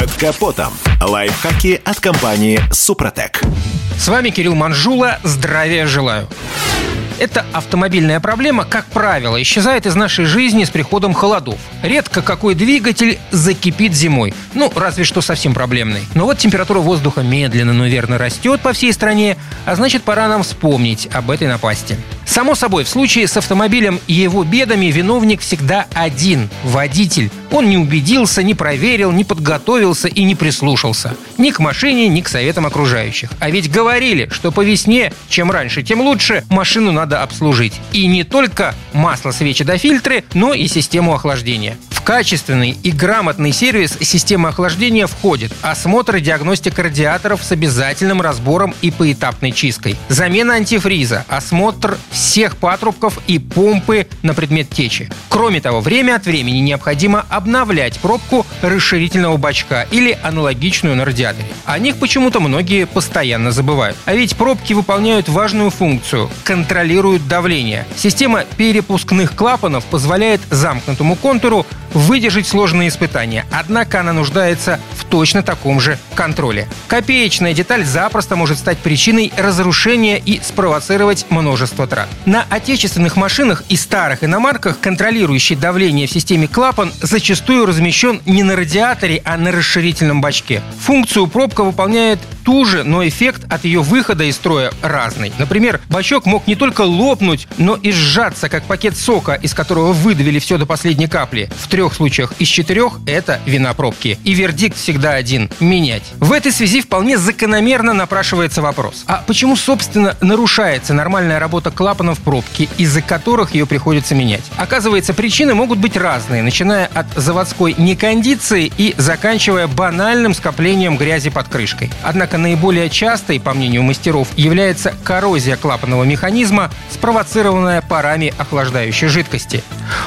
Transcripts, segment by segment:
Под капотом. Лайфхаки от компании «Супротек». С вами Кирилл Манжула. Здравия желаю. Эта автомобильная проблема, как правило, исчезает из нашей жизни с приходом холодов. Редко какой двигатель закипит зимой. Ну, разве что совсем проблемный. Но вот температура воздуха медленно, но верно растет по всей стране, а значит пора нам вспомнить об этой напасти. Само собой, в случае с автомобилем и его бедами виновник всегда один – водитель. Он не убедился, не проверил, не подготовился и не прислушался. Ни к машине, ни к советам окружающих. А ведь говорили, что по весне, чем раньше, тем лучше, машину надо обслужить. И не только масло, свечи да фильтры, но и систему охлаждения. Качественный и грамотный сервис системы охлаждения входит осмотр и диагностика радиаторов с обязательным разбором и поэтапной чисткой, замена антифриза, осмотр всех патрубков и помпы на предмет течи. Кроме того, время от времени необходимо обновлять пробку расширительного бачка или аналогичную на радиаторе. О них почему-то многие постоянно забывают. А ведь пробки выполняют важную функцию – контролируют давление. Система перепускных клапанов позволяет замкнутому контуру выдержать сложные испытания, однако она нуждается в точно таком же контроле. Копеечная деталь запросто может стать причиной разрушения и спровоцировать множество трат. На отечественных машинах и старых иномарках контролирующий давление в системе клапан зачастую размещен не на радиаторе, а на расширительном бачке. Функцию пробка выполняет ту же, но эффект от ее выхода из строя разный. Например, бачок мог не только лопнуть, но и сжаться, как пакет сока, из которого выдавили все до последней капли. В трех случаях из четырех это вина пробки. И вердикт всегда один – менять. В этой связи вполне закономерно напрашивается вопрос. А почему, собственно, нарушается нормальная работа клапанов пробки, из-за которых ее приходится менять? Оказывается, причины могут быть разные, начиная от заводской некондиции и заканчивая банальным скоплением грязи под крышкой. Однако наиболее частой, по мнению мастеров, является коррозия клапанного механизма, спровоцированная парами охлаждающей жидкости.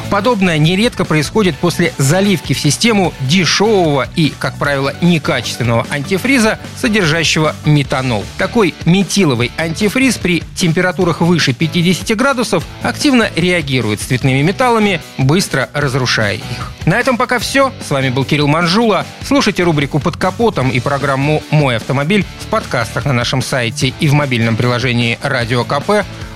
Подобное нередко происходит после заливки в систему дешевого и, как правило, некачественного антифриза, содержащего метанол. Такой метиловый антифриз при температурах выше 50 градусов активно реагирует с цветными металлами, быстро разрушая их. На этом пока все. С вами был Кирилл Манжула. Слушайте рубрику «Под капотом» и программу «Мой автомобиль» в подкастах на нашем сайте и в мобильном приложении «Радио КП»,